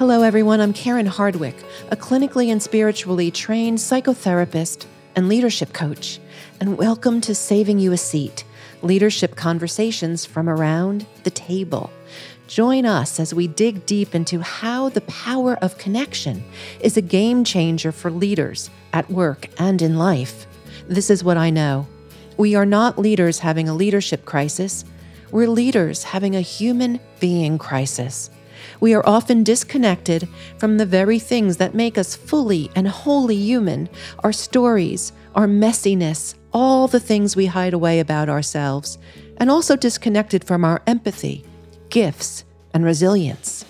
Hello, everyone. I'm Karen Hardwick, a clinically and spiritually trained psychotherapist and leadership coach. And welcome to Saving You a Seat leadership conversations from around the table. Join us as we dig deep into how the power of connection is a game changer for leaders at work and in life. This is what I know. We are not leaders having a leadership crisis. We're leaders having a human being crisis. We are often disconnected from the very things that make us fully and wholly human our stories, our messiness, all the things we hide away about ourselves, and also disconnected from our empathy, gifts, and resilience.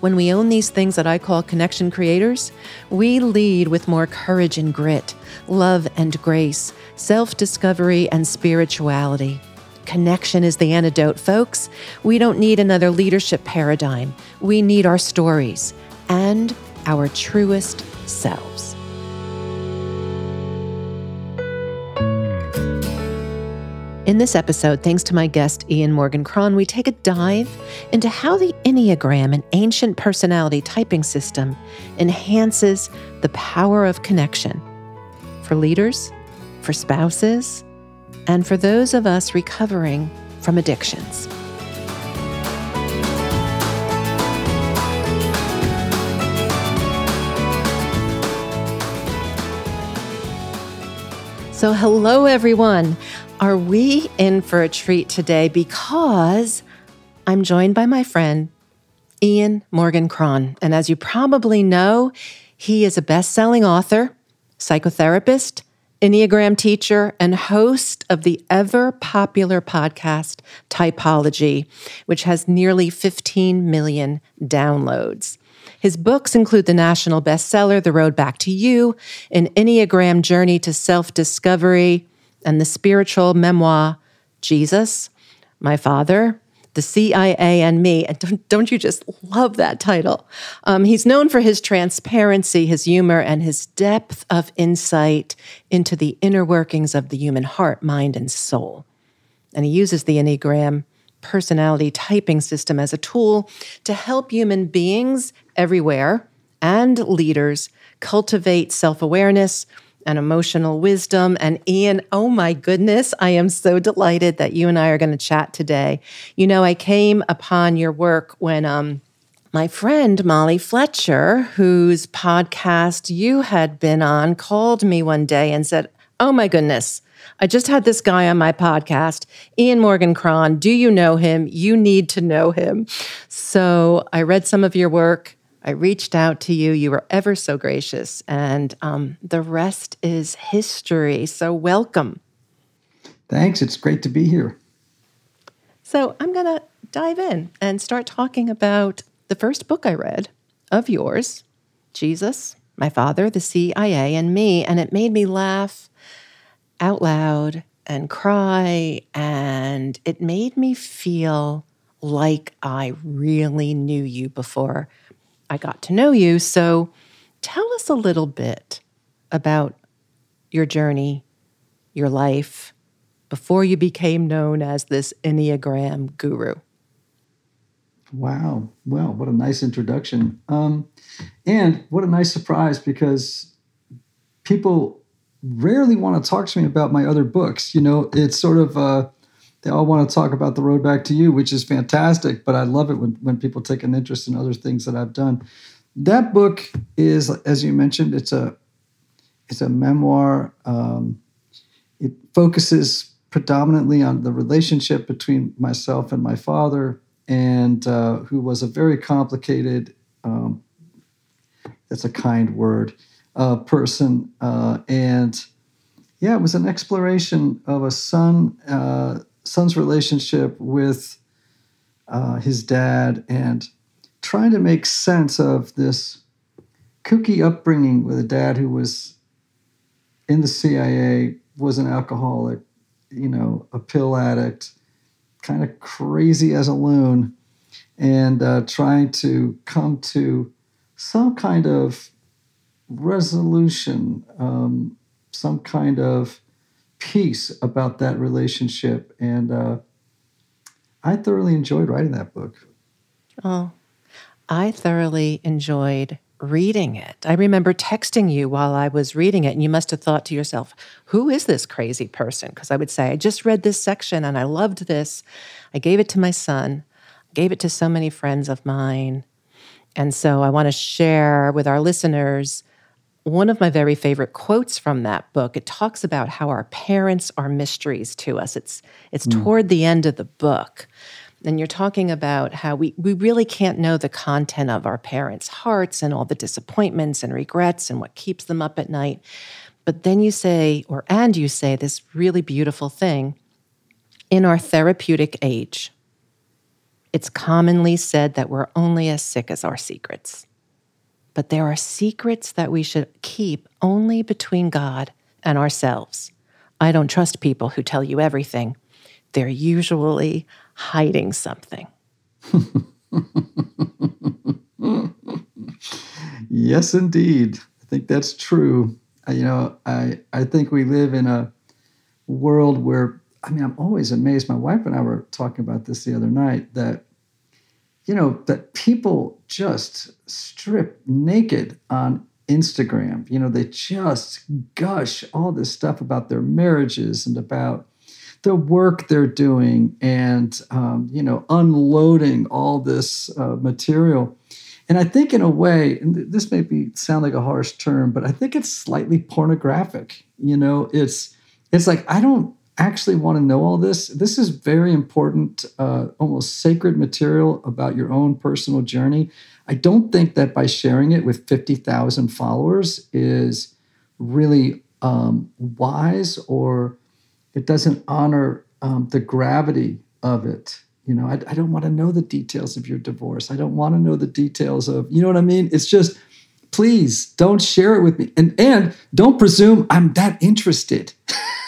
When we own these things that I call connection creators, we lead with more courage and grit, love and grace, self discovery and spirituality. Connection is the antidote, folks. We don't need another leadership paradigm. We need our stories and our truest selves. In this episode, thanks to my guest Ian Morgan Cron, we take a dive into how the Enneagram, an ancient personality typing system, enhances the power of connection for leaders, for spouses, and for those of us recovering from addictions. So, hello, everyone. Are we in for a treat today? Because I'm joined by my friend, Ian Morgan Cron. And as you probably know, he is a best selling author, psychotherapist, Enneagram teacher, and host of the ever popular podcast Typology, which has nearly 15 million downloads. His books include the national bestseller, The Road Back to You, an Enneagram journey to self discovery, and the spiritual memoir, Jesus, My Father, the CIA and Me. And don't, don't you just love that title? Um, he's known for his transparency, his humor, and his depth of insight into the inner workings of the human heart, mind, and soul. And he uses the Enneagram personality typing system as a tool to help human beings everywhere and leaders cultivate self awareness, and emotional wisdom. And Ian, oh my goodness, I am so delighted that you and I are going to chat today. You know, I came upon your work when um, my friend Molly Fletcher, whose podcast you had been on, called me one day and said, Oh my goodness. I just had this guy on my podcast, Ian Morgan Cron. Do you know him? You need to know him. So I read some of your work I reached out to you. You were ever so gracious. And um, the rest is history. So, welcome. Thanks. It's great to be here. So, I'm going to dive in and start talking about the first book I read of yours Jesus, My Father, the CIA, and Me. And it made me laugh out loud and cry. And it made me feel like I really knew you before I got to know you. So tell us a little bit about your journey, your life, before you became known as this Enneagram guru. Wow. Well, what a nice introduction. Um, and what a nice surprise because people rarely want to talk to me about my other books. You know, it's sort of, uh, they all want to talk about the road back to you, which is fantastic. But I love it when, when people take an interest in other things that I've done. That book is, as you mentioned, it's a it's a memoir. Um, it focuses predominantly on the relationship between myself and my father, and uh, who was a very complicated. Um, that's a kind word. Uh, person, uh, and yeah, it was an exploration of a son uh, son's relationship with uh, his dad and trying to make sense of this kooky upbringing with a dad who was in the CIA, was an alcoholic, you know, a pill addict, kind of crazy as a loon, and uh, trying to come to some kind of resolution, um, some kind of peace about that relationship. And uh, I thoroughly enjoyed writing that book. Oh, I thoroughly enjoyed reading it. I remember texting you while I was reading it, and you must have thought to yourself, Who is this crazy person? Because I would say, I just read this section and I loved this. I gave it to my son, I gave it to so many friends of mine. And so I want to share with our listeners one of my very favorite quotes from that book. It talks about how our parents are mysteries to us. It's it's mm. toward the end of the book. And you're talking about how we, we really can't know the content of our parents' hearts and all the disappointments and regrets and what keeps them up at night. But then you say, or and you say this really beautiful thing in our therapeutic age, it's commonly said that we're only as sick as our secrets. But there are secrets that we should keep only between God and ourselves. I don't trust people who tell you everything. They're usually hiding something. yes, indeed. I think that's true. You know, I, I think we live in a world where I mean, I'm always amazed. My wife and I were talking about this the other night that, you know, that people just strip naked on Instagram. You know, they just gush all this stuff about their marriages and about the work they're doing and, um, you know, unloading all this uh, material. And I think, in a way, and this may be sound like a harsh term, but I think it's slightly pornographic. You know, it's it's like I don't actually want to know all this, this is very important, uh, almost sacred material about your own personal journey. I don't think that by sharing it with 50,000 followers is really um, wise or it doesn't honor um, the gravity of it. You know, I, I don't want to know the details of your divorce. I don't want to know the details of, you know what I mean? It's just, please don't share it with me. And, and don't presume I'm that interested.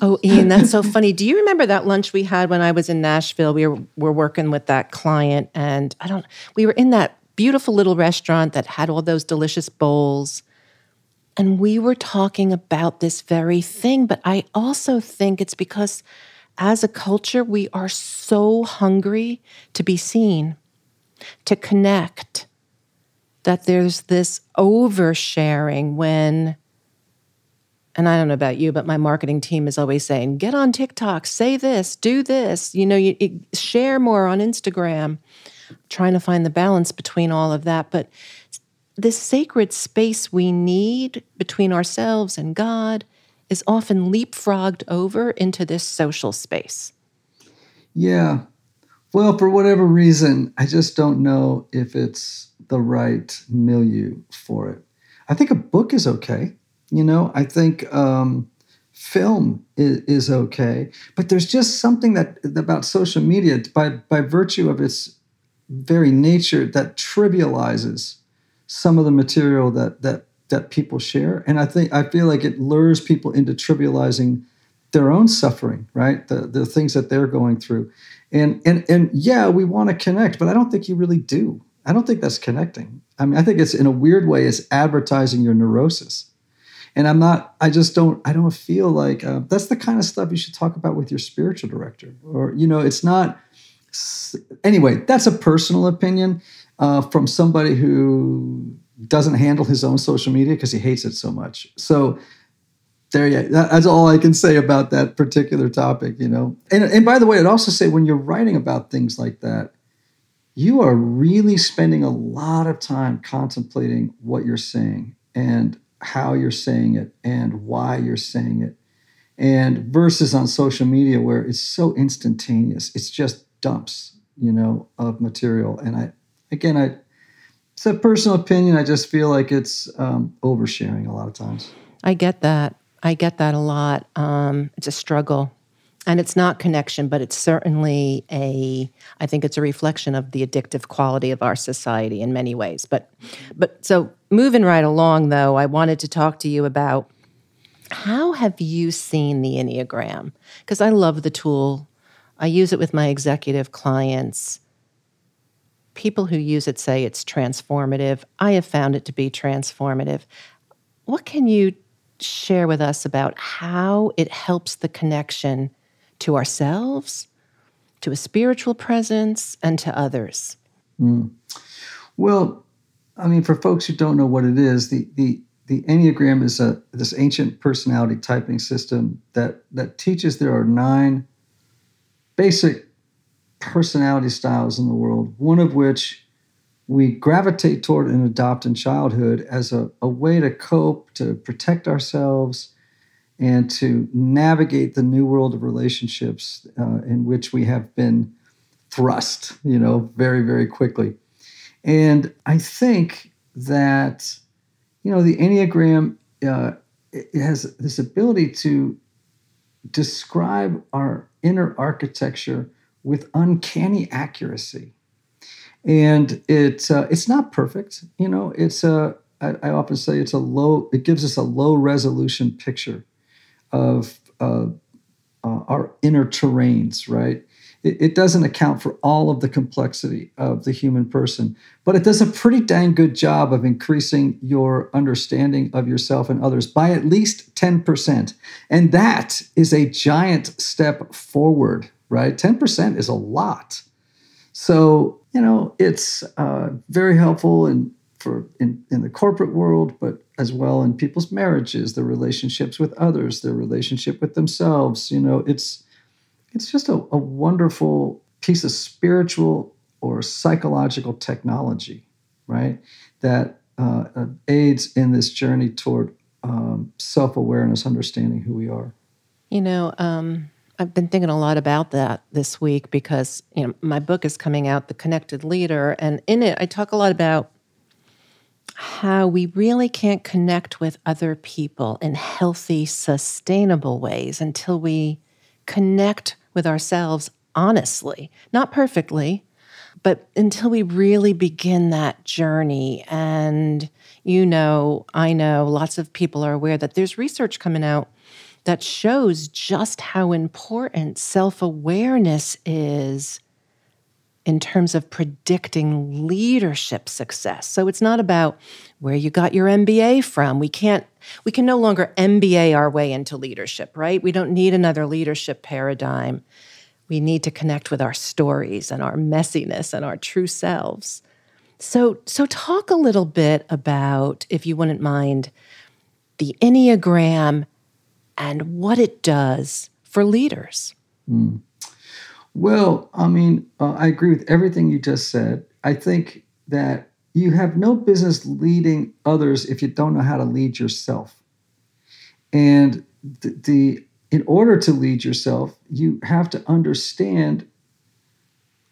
Oh, Ian, that's so funny. Do you remember that lunch we had when I was in Nashville? We were, were working with that client, and I don't, we were in that beautiful little restaurant that had all those delicious bowls. And we were talking about this very thing. But I also think it's because as a culture, we are so hungry to be seen, to connect, that there's this oversharing when and I don't know about you, but my marketing team is always saying, get on TikTok, say this, do this, you know, you, share more on Instagram, trying to find the balance between all of that. But this sacred space we need between ourselves and God is often leapfrogged over into this social space. Yeah. Well, for whatever reason, I just don't know if it's the right milieu for it. I think a book is okay. You know, I think um, film is, is okay, but there's just something that about social media by by virtue of its very nature that trivializes some of the material that that that people share, and I think I feel like it lures people into trivializing their own suffering, right? The the things that they're going through, and and and yeah, we want to connect, but I don't think you really do. I don't think that's connecting. I mean, I think it's in a weird way, it's advertising your neurosis and i'm not i just don't i don't feel like uh, that's the kind of stuff you should talk about with your spiritual director. Or you know it's not anyway that's a personal opinion uh, from somebody who doesn't handle his own social media because he hates it so much. So there you that's all i can say about that particular topic you know. And, and by the way i'd also say when you're writing about things like that you are really spending a lot of time contemplating what you're saying. And how you're saying it and why you're saying it. And versus on social media where it's so instantaneous, it's just dumps, you know, of material. And I, again, I, it's a personal opinion. I just feel like it's um, oversharing a lot of times. I get that. I get that a lot. Um, it's a struggle and it's not connection but it's certainly a i think it's a reflection of the addictive quality of our society in many ways. But but so moving right along though i wanted to talk to you about how have you seen the enneagram? Because i love the tool. I use it with my executive clients. People who use it say it's transformative. I have found it to be transformative. What can you share with us about how it helps the connection to ourselves, to a spiritual presence, and to others? Mm. Well, I mean, for folks who don't know what it is, the the the Enneagram is a this ancient personality typing system that that teaches there are nine basic personality styles in the world. One of which we gravitate toward and adopt in childhood as a, a way to cope, to protect ourselves, and to navigate the new world of relationships uh, in which we have been thrust, you know, very, very quickly. And I think that, you know, the Enneagram uh, it has this ability to describe our inner architecture with uncanny accuracy. And it's uh, it's not perfect, you know. It's a I, I often say it's a low. It gives us a low resolution picture of uh, uh, our inner terrains, right? It, it, doesn't account for all of the complexity of the human person, but it does a pretty dang good job of increasing your understanding of yourself and others by at least 10%. And that is a giant step forward, right? 10% is a lot. So, you know, it's uh, very helpful and for in, in the corporate world, but as well in people's marriages, their relationships with others, their relationship with themselves. You know, it's it's just a, a wonderful piece of spiritual or psychological technology, right? That uh, uh aids in this journey toward um, self awareness, understanding who we are. You know, um, I've been thinking a lot about that this week because you know my book is coming out, The Connected Leader, and in it I talk a lot about how we really can't connect with other people in healthy, sustainable ways until we connect with ourselves honestly, not perfectly, but until we really begin that journey. And you know, I know lots of people are aware that there's research coming out that shows just how important self awareness is in terms of predicting leadership success. So it's not about where you got your MBA from. We can't we can no longer MBA our way into leadership, right? We don't need another leadership paradigm. We need to connect with our stories and our messiness and our true selves. So so talk a little bit about if you wouldn't mind the Enneagram and what it does for leaders. Mm. Well, I mean, uh, I agree with everything you just said. I think that you have no business leading others if you don't know how to lead yourself. And the, the in order to lead yourself, you have to understand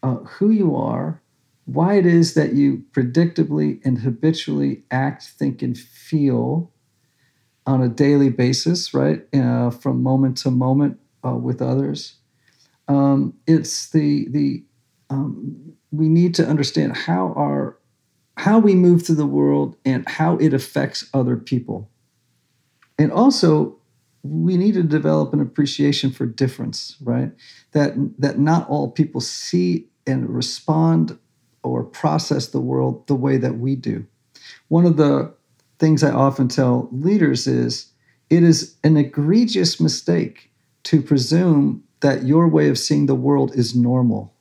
uh, who you are, why it is that you predictably and habitually act, think, and feel on a daily basis, right? Uh, from moment to moment uh, with others um, it's the the um, we need to understand how our how we move through the world and how it affects other people, and also we need to develop an appreciation for difference, right? That that not all people see and respond or process the world the way that we do. One of the things I often tell leaders is it is an egregious mistake to presume that your way of seeing the world is normal.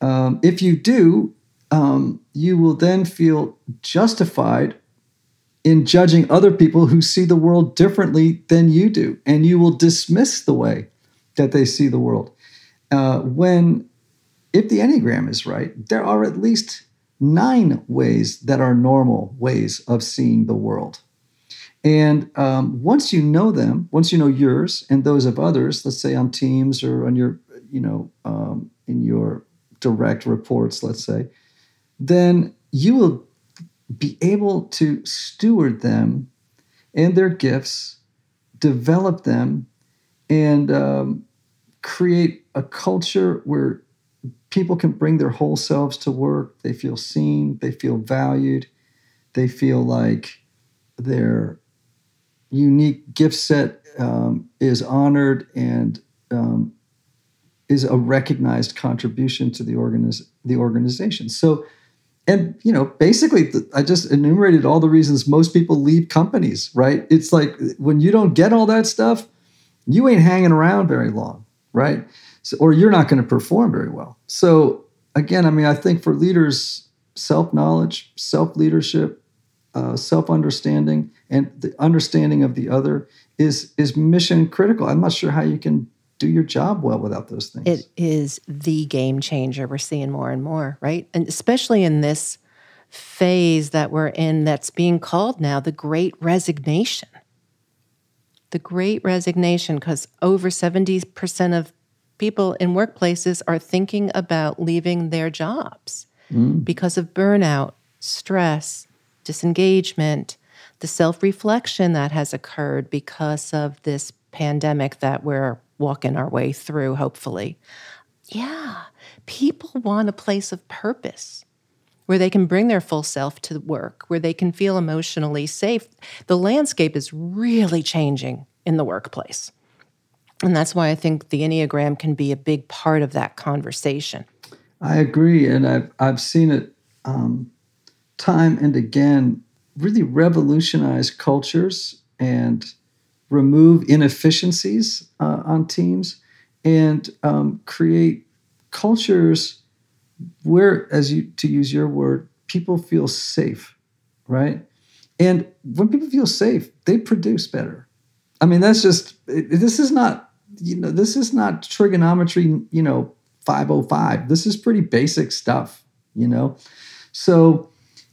Um, if you do, um, you will then feel justified in judging other people who see the world differently than you do, and you will dismiss the way that they see the world. Uh, when, if the Enneagram is right, there are at least nine ways that are normal ways of seeing the world. And um, once you know them, once you know yours and those of others, let's say on teams or on your, you know, um, in your direct reports, let's say, then you will be able to steward them and their gifts, develop them, and um, create a culture where people can bring their whole selves to work. They feel seen, they feel valued, they feel like they're unique gift set um, is honored and um, is a recognized contribution to the organiz- the organization. So, and you know, basically, I just enumerated all the reasons most people leave companies. Right? It's like when you don't get all that stuff, you ain't hanging around very long, right? So, or you're not going to perform very well. So, again, I mean, I think for leaders self knowledge, self leadership, uh, self understanding, and the understanding of the other is is mission critical. I'm not sure how you can do your job well without those things. It is the game changer. We're seeing more and more, right? And especially in this phase that we're in that's being called now the great resignation. The great resignation, because over 70% of people in workplaces are thinking about leaving their jobs mm. because of burnout, stress, disengagement, the self reflection that has occurred because of this pandemic that we're walking our way through, hopefully. Yeah, people want a place of purpose where they can bring their full self to work, where they can feel emotionally safe. The landscape is really changing in the workplace. And that's why I think the Enneagram can be a big part of that conversation. I agree. And I've, I've seen it um, time and again really revolutionize cultures and remove inefficiencies uh, on teams and um, create cultures where, as you to use your word, people feel safe, right? And when people feel safe, they produce better. I mean, that's just it, this is not you know this is not trigonometry you know 505 this is pretty basic stuff you know so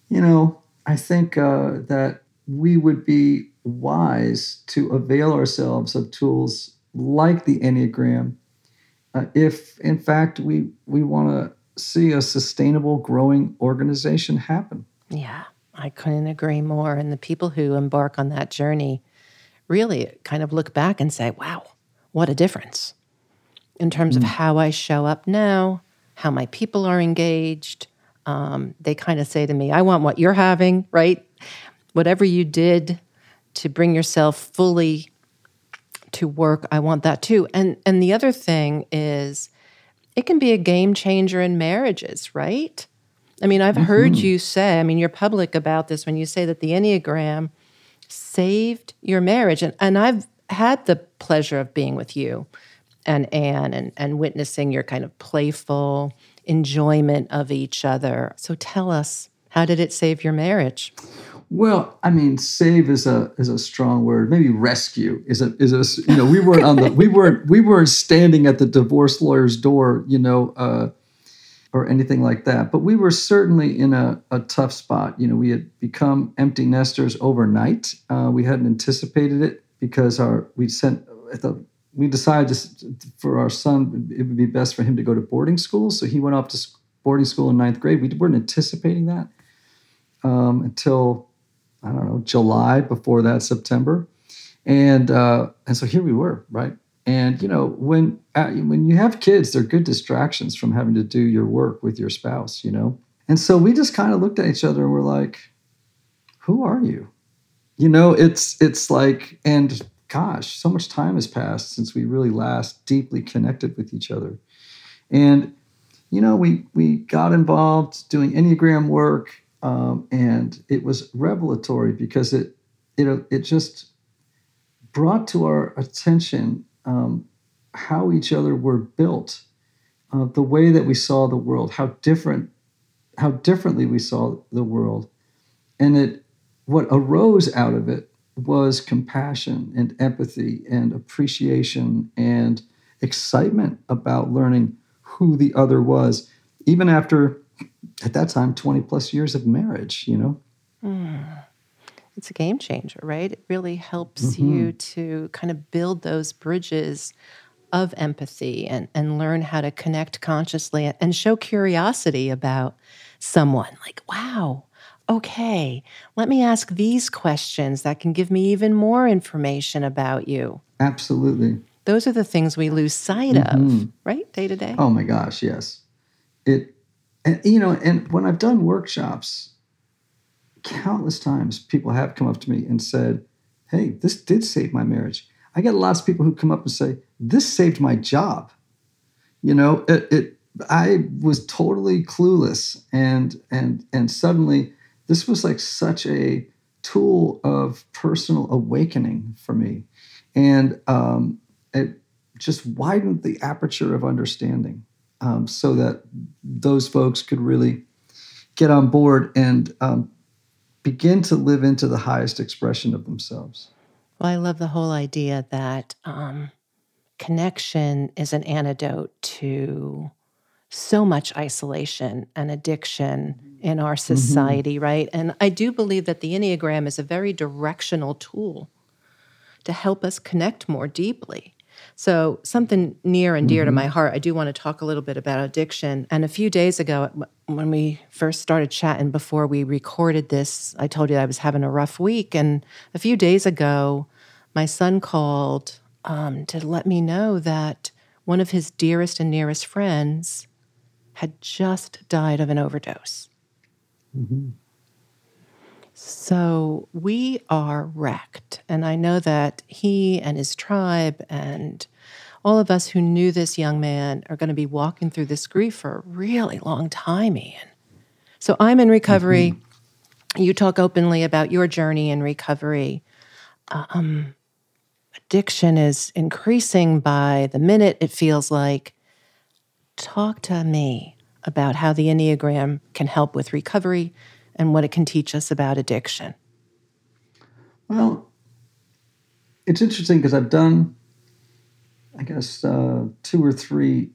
you know i think uh, that we would be wise to avail ourselves of tools like the enneagram uh, if in fact we we want to see a sustainable growing organization happen yeah i couldn't agree more and the people who embark on that journey really kind of look back and say wow what a difference in terms mm. of how I show up now, how my people are engaged. Um, they kind of say to me, I want what you're having, right? Whatever you did to bring yourself fully to work, I want that too. And and the other thing is it can be a game changer in marriages, right? I mean, I've mm-hmm. heard you say, I mean, you're public about this when you say that the Enneagram saved your marriage. And, and I've had the pleasure of being with you and Anne and, and witnessing your kind of playful enjoyment of each other. So tell us, how did it save your marriage? Well, I mean, save is a is a strong word. Maybe rescue is a is a you know we weren't on the we weren't we weren't standing at the divorce lawyer's door, you know, uh, or anything like that. But we were certainly in a, a tough spot. You know, we had become empty nesters overnight. Uh, we hadn't anticipated it because our we sent at the we decided for our son it would be best for him to go to boarding school. So he went off to boarding school in ninth grade. We weren't anticipating that um, until i don't know july before that september. And uh, and so here we were right? And you know when when you have kids they're good distractions from having to do your work with your spouse you know? And so we just kind of looked at each other and we're like who are you? You know it's it's like and gosh so much time has passed since we really last deeply connected with each other. And you know we we got involved doing enneagram work um, and it was revelatory because it it it just brought to our attention um, how each other were built uh, the way that we saw the world how different how differently we saw the world. And it what arose out of it was compassion and empathy and appreciation and excitement about learning who the other was, even after, at that time, 20 plus years of marriage, you know? Mm. It's a game changer, right? It really helps mm-hmm. you to kind of build those bridges of empathy and, and learn how to connect consciously and show curiosity about someone. Like, wow, okay, let me ask these questions that can give me even more information about you. Absolutely. Those are the things we lose sight mm-hmm. of, right? Day to day. Oh my gosh, yes. It and you know, and when I've done workshops, countless times people have come up to me and said, Hey, this did save my marriage. I get lots of people who come up and say, This saved my job. You know, it, it I was totally clueless and and and suddenly this was like such a tool of personal awakening for me. And um, it just widened the aperture of understanding um, so that those folks could really, get on board and um, begin to live into the highest expression of themselves. Well, I love the whole idea that um, connection is an antidote to so much isolation and addiction in our mm-hmm. society, mm-hmm. right? And I do believe that the Enneagram is a very directional tool to help us connect more deeply. So, something near and dear mm-hmm. to my heart, I do want to talk a little bit about addiction. And a few days ago, when we first started chatting before we recorded this, I told you I was having a rough week. And a few days ago, my son called um, to let me know that one of his dearest and nearest friends had just died of an overdose. Mm-hmm. So we are wrecked. And I know that he and his tribe and all of us who knew this young man are going to be walking through this grief for a really long time, Ian. So I'm in recovery. Mm-hmm. You talk openly about your journey in recovery. Um, addiction is increasing by the minute, it feels like. Talk to me about how the Enneagram can help with recovery and what it can teach us about addiction? Well, it's interesting because I've done, I guess, uh, two or three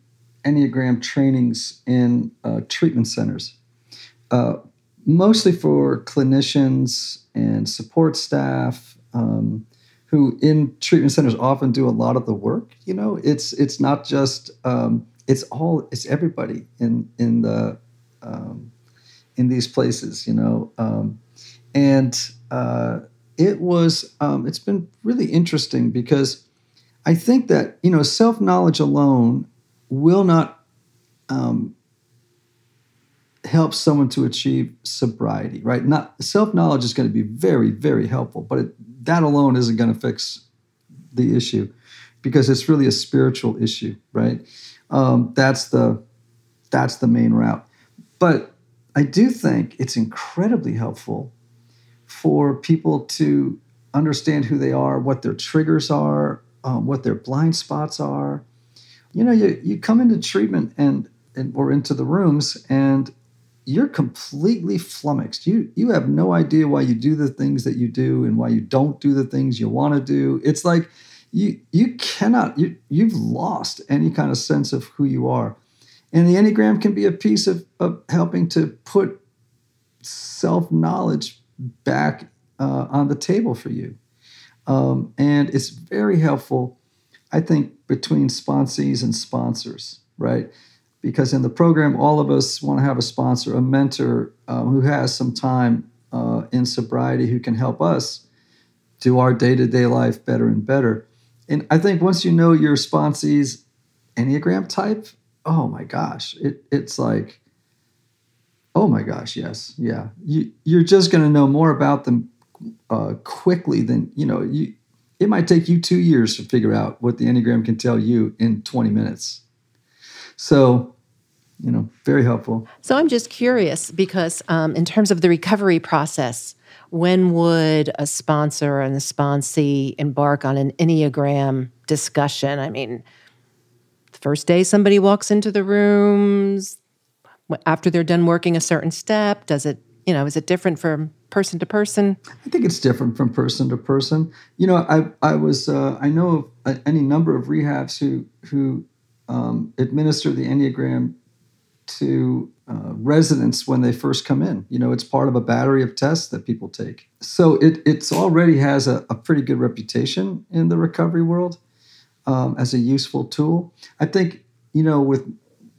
Enneagram trainings in uh, treatment centers, uh, mostly for clinicians and support staff. Um, who in treatment centers often do a lot of the work you know it's it's not just um, it's all it's everybody in in the um, in these places, you know. Um, and uh, it was, um, it's been really interesting because I think that, you know, self knowledge alone will not um, help someone to achieve sobriety, right? Not self knowledge is going to be very, very helpful, but it, that alone isn't going to fix the issue because it's really a spiritual issue, right? Um, that's the that's the main root. But I do think it's incredibly helpful for people to understand who they are, what their triggers are, um, what their blind spots are. You know, you, you come into treatment and, and or into the rooms and you're completely flummoxed. You you have no idea why you do the things that you do and why you don't do the things you want to do. It's like you you cannot you you've lost any kind of sense of who you are. And the Enneagram can be a piece of, of helping to put self knowledge back uh, on the table for you. Um, and it's very helpful, I think, between sponsees and sponsors, right? Because in the program, all of us want to have a sponsor, a mentor uh, who has some time uh, in sobriety who can help us do our day to day life better and better. And I think once you know your sponsee's Enneagram type, oh my gosh, it, it's like, oh my gosh, yes, yeah. You, you're just going to know more about them uh, quickly than, you know, you, it might take you two years to figure out what the Enneagram can tell you in 20 minutes. So, you know, very helpful. So I'm just curious because, um, in terms of the recovery process, when would a sponsor and a sponsee embark on an Enneagram discussion? I mean, the first day somebody walks into the rooms after they're done working a certain step does it you know is it different from person to person i think it's different from person to person you know i i was uh, i know of any number of rehabs who who um, administer the enneagram to uh, residents when they first come in you know it's part of a battery of tests that people take so it it's already has a, a pretty good reputation in the recovery world um, as a useful tool. I think you know with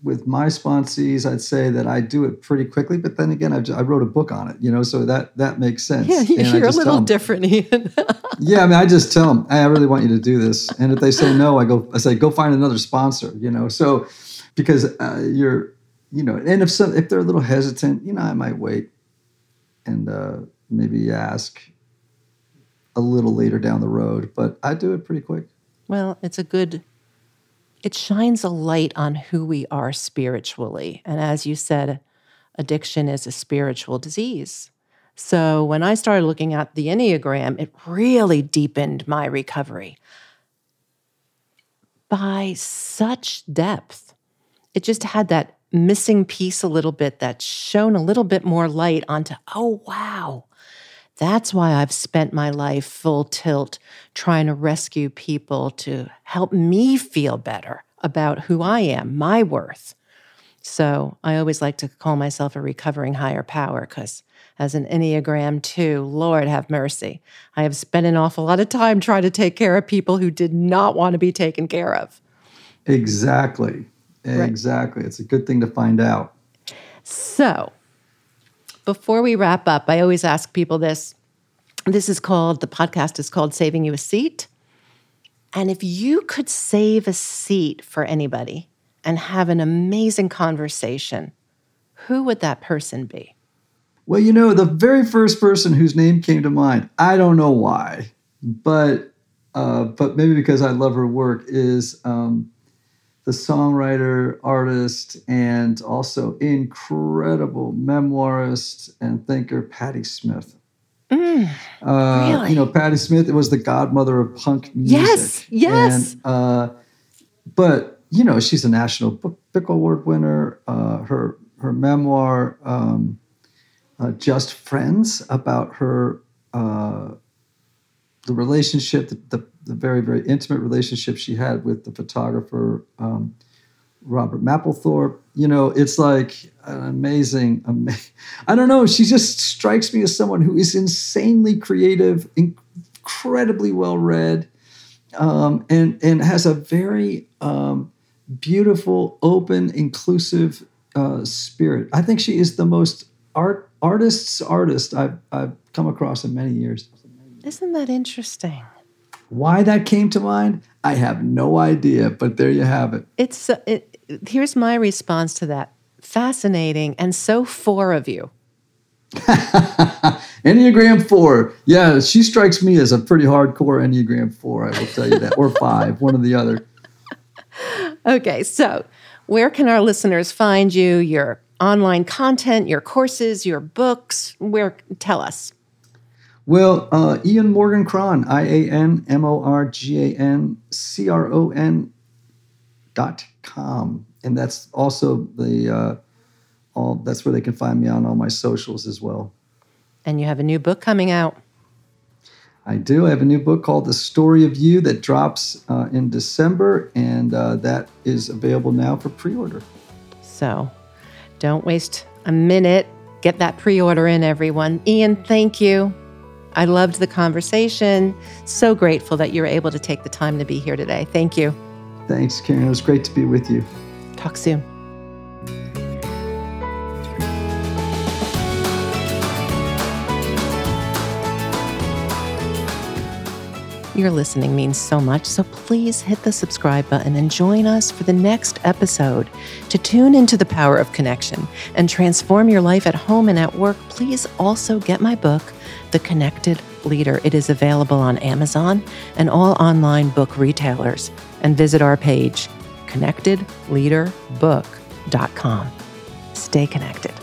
with my sponsees, I'd say that I do it pretty quickly. But then again, I, I wrote a book on it, you know, so that that makes sense. Yeah, you're a little different, Ian. yeah, I mean, I just tell them, hey, I really want you to do this, and if they say no, I go, I say, go find another sponsor, you know. So because uh, you're, you know, and if some if they're a little hesitant, you know, I might wait and uh, maybe ask a little later down the road, but I do it pretty quick. Well, it's a good, it shines a light on who we are spiritually. And as you said, addiction is a spiritual disease. So when I started looking at the Enneagram, it really deepened my recovery by such depth. It just had that missing piece a little bit that's shown a little bit more light onto, oh, wow. That's why I've spent my life full tilt trying to rescue people to help me feel better about who I am, my worth. So I always like to call myself a recovering higher power because as an Enneagram 2, Lord have mercy. I have spent an awful lot of time trying to take care of people who did not want to be taken care of. Exactly. Right. Exactly. It's a good thing to find out. So, before we wrap up, I always ask people this. This is called, the podcast is called Saving You a Seat. And if you could save a seat for anybody and have an amazing conversation, who would that person be? Well, you know, the very first person whose name came to mind, I don't know why, but uh, but maybe because I love her work, is um, the songwriter, artist, and also incredible memoirist and thinker Patti Smith. Mm, Uh, Really? You know, Patti Smith was the godmother of punk music. Yes, yes. And, uh, but you know, she's a National Book, Award winner. Uh, her her memoir, um, uh, "Just Friends," about her uh, the relationship, the, the the very very intimate relationship she had with the photographer um, Robert Mapplethorpe. You know, it's like an amazing, ama- I don't know. She just strikes me as someone who is insanely creative, incredibly well read, um, and and has a very um, beautiful, open, inclusive uh, spirit. I think she is the most art artist's artist I've I've come across in many years. isn't that interesting? Why that came to mind, I have no idea. But there you have it. It's so- it, here's my response to that. Fascinating and so four of you. Enneagram four. Yeah, she strikes me as a pretty hardcore Enneagram four, I will tell you that. or five, one or the other. Okay, so where can our listeners find you? Your online content, your courses, your books? Where tell us. Well, uh, Ian Morgan Cron, I A N M O R G A N C R O N dot com. And that's also the uh, all that's where they can find me on all my socials as well. And you have a new book coming out. I do. I have a new book called The Story of You that drops uh, in December, and uh, that is available now for pre order. So don't waste a minute. Get that pre order in, everyone. Ian, thank you. I loved the conversation. So grateful that you were able to take the time to be here today. Thank you. Thanks, Karen. It was great to be with you. Talk soon. Your listening means so much, so please hit the subscribe button and join us for the next episode. To tune into the power of connection and transform your life at home and at work, please also get my book, The Connected Leader. It is available on Amazon and all online book retailers. And visit our page, connectedleaderbook.com. Stay connected.